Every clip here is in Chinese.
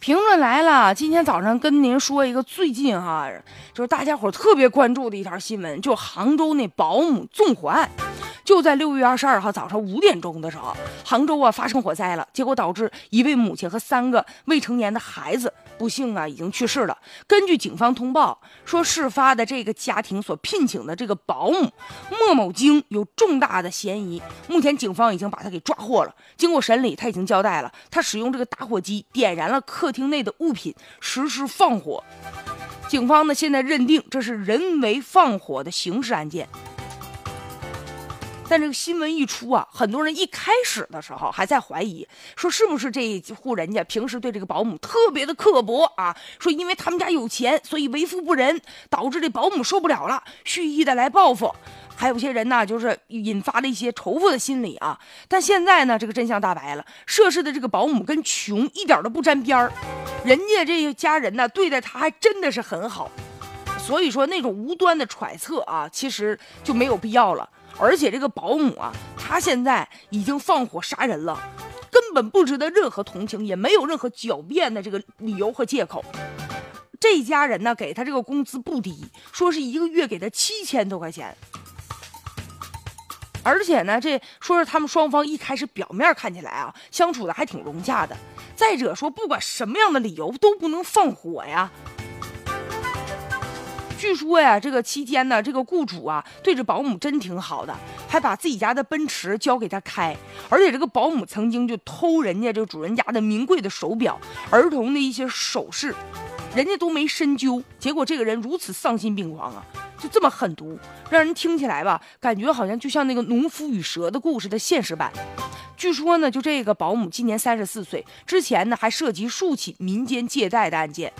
评论来了，今天早上跟您说一个最近哈，就是大家伙特别关注的一条新闻，就杭州那保姆纵火案。就在六月二十二号早上五点钟的时候，杭州啊发生火灾了，结果导致一位母亲和三个未成年的孩子不幸啊已经去世了。根据警方通报说，事发的这个家庭所聘请的这个保姆莫某晶有重大的嫌疑，目前警方已经把他给抓获了。经过审理，他已经交代了，他使用这个打火机点燃了客厅内的物品，实施放火。警方呢现在认定这是人为放火的刑事案件。但这个新闻一出啊，很多人一开始的时候还在怀疑，说是不是这一户人家平时对这个保姆特别的刻薄啊？说因为他们家有钱，所以为富不仁，导致这保姆受不了了，蓄意的来报复。还有些人呢，就是引发了一些仇富的心理啊。但现在呢，这个真相大白了，涉事的这个保姆跟穷一点都不沾边儿，人家这家人呢对待他还真的是很好，所以说那种无端的揣测啊，其实就没有必要了。而且这个保姆啊，他现在已经放火杀人了，根本不值得任何同情，也没有任何狡辩的这个理由和借口。这家人呢，给他这个工资不低，说是一个月给他七千多块钱。而且呢，这说是他们双方一开始表面看起来啊，相处的还挺融洽的。再者说，不管什么样的理由都不能放火呀。据说呀，这个期间呢，这个雇主啊对这保姆真挺好的，还把自己家的奔驰交给他开。而且这个保姆曾经就偷人家这主人家的名贵的手表、儿童的一些首饰，人家都没深究。结果这个人如此丧心病狂啊，就这么狠毒，让人听起来吧，感觉好像就像那个农夫与蛇的故事的现实版。据说呢，就这个保姆今年三十四岁，之前呢还涉及数起民间借贷的案件。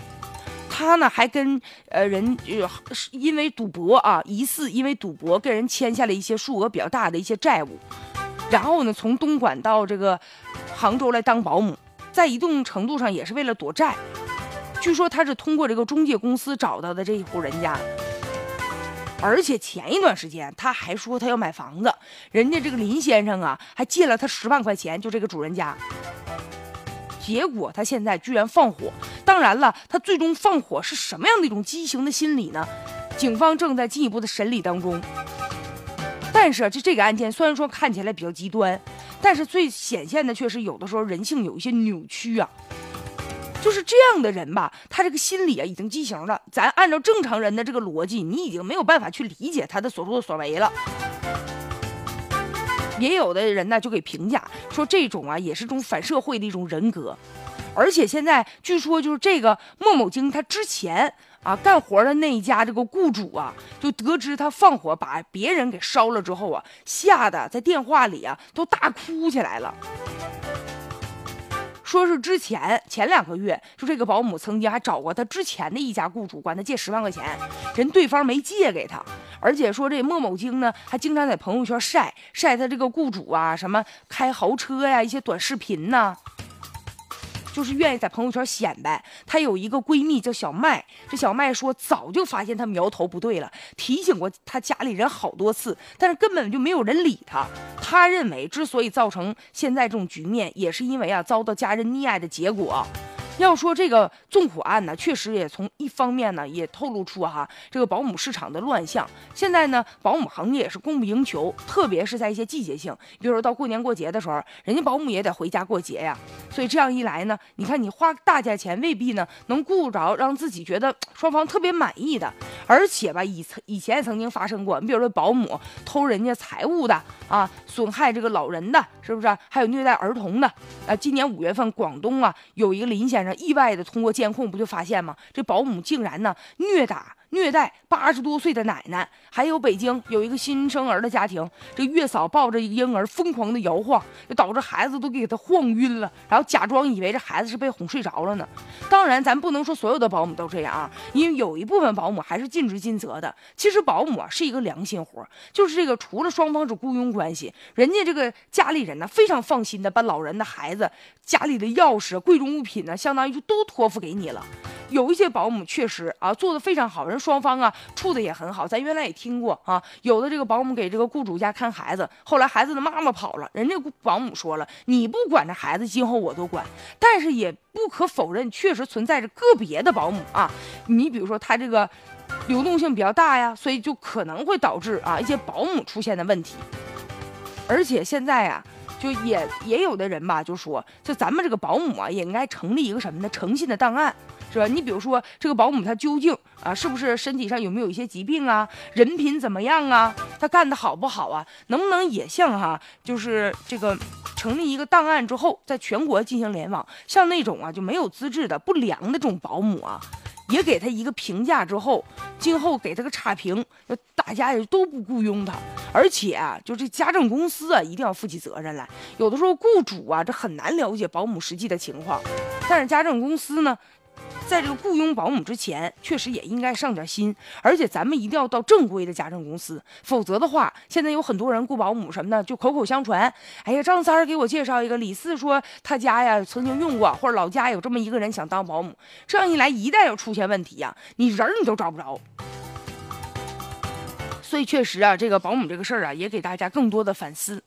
他呢还跟呃人呃因为赌博啊，疑似因为赌博跟人签下了一些数额比较大的一些债务，然后呢从东莞到这个杭州来当保姆，在一定程度上也是为了躲债。据说他是通过这个中介公司找到的这一户人家，而且前一段时间他还说他要买房子，人家这个林先生啊还借了他十万块钱，就这个主人家。结果他现在居然放火，当然了，他最终放火是什么样的一种畸形的心理呢？警方正在进一步的审理当中。但是这这个案件虽然说看起来比较极端，但是最显现的却是有的时候人性有一些扭曲啊。就是这样的人吧，他这个心理啊已经畸形了。咱按照正常人的这个逻辑，你已经没有办法去理解他的所作所为了。也有的人呢就给评价说这种啊也是种反社会的一种人格，而且现在据说就是这个莫某晶他之前啊干活的那一家这个雇主啊，就得知他放火把别人给烧了之后啊，吓得在电话里啊都大哭起来了。说是之前前两个月，就这个保姆曾经还找过他之前的一家雇主，管他借十万块钱，人对方没借给他，而且说这莫某晶呢，还经常在朋友圈晒晒他这个雇主啊，什么开豪车呀，一些短视频呢。就是愿意在朋友圈显摆。她有一个闺蜜叫小麦，这小麦说早就发现她苗头不对了，提醒过她家里人好多次，但是根本就没有人理她。她认为之所以造成现在这种局面，也是因为啊遭到家人溺爱的结果。要说这个纵火案呢，确实也从一方面呢，也透露出哈这个保姆市场的乱象。现在呢，保姆行业也是供不应求，特别是在一些季节性，比如说到过年过节的时候，人家保姆也得回家过节呀。所以这样一来呢，你看你花大价钱未必呢能顾着让自己觉得双方特别满意的。而且吧，以以前也曾经发生过，你比如说保姆偷人家财物的啊，损害这个老人的，是不是？还有虐待儿童的。啊，今年五月份，广东啊有一个林先生。意外的通过监控不就发现吗？这保姆竟然呢虐打。虐待八十多岁的奶奶，还有北京有一个新生儿的家庭，这月嫂抱着婴儿疯狂的摇晃，就导致孩子都给他晃晕了，然后假装以为这孩子是被哄睡着了呢。当然，咱不能说所有的保姆都这样啊，因为有一部分保姆还是尽职尽责的。其实保姆啊是一个良心活，就是这个除了双方是雇佣关系，人家这个家里人呢非常放心的把老人的孩子、家里的钥匙、贵重物品呢，相当于就都托付给你了。有一些保姆确实啊做的非常好，人双方啊处的也很好。咱原来也听过啊，有的这个保姆给这个雇主家看孩子，后来孩子的妈妈跑了，人家保姆说了，你不管这孩子，今后我都管。但是也不可否认，确实存在着个别的保姆啊，你比如说他这个流动性比较大呀，所以就可能会导致啊一些保姆出现的问题。而且现在呀。就也也有的人吧，就说，就咱们这个保姆啊，也应该成立一个什么呢？诚信的档案，是吧？你比如说，这个保姆他究竟啊，是不是身体上有没有一些疾病啊？人品怎么样啊？他干的好不好啊？能不能也像哈，就是这个成立一个档案之后，在全国进行联网，像那种啊就没有资质的不良的这种保姆啊。也给他一个评价之后，今后给他个差评，就大家也都不雇佣他，而且啊，就这家政公司啊，一定要负起责任来。有的时候雇主啊，这很难了解保姆实际的情况，但是家政公司呢？在这个雇佣保姆之前，确实也应该上点心，而且咱们一定要到正规的家政公司，否则的话，现在有很多人雇保姆什么的，就口口相传。哎呀，张三儿给我介绍一个，李四说他家呀曾经用过，或者老家有这么一个人想当保姆，这样一来，一旦要出现问题呀，你人你都找不着。所以确实啊，这个保姆这个事儿啊，也给大家更多的反思。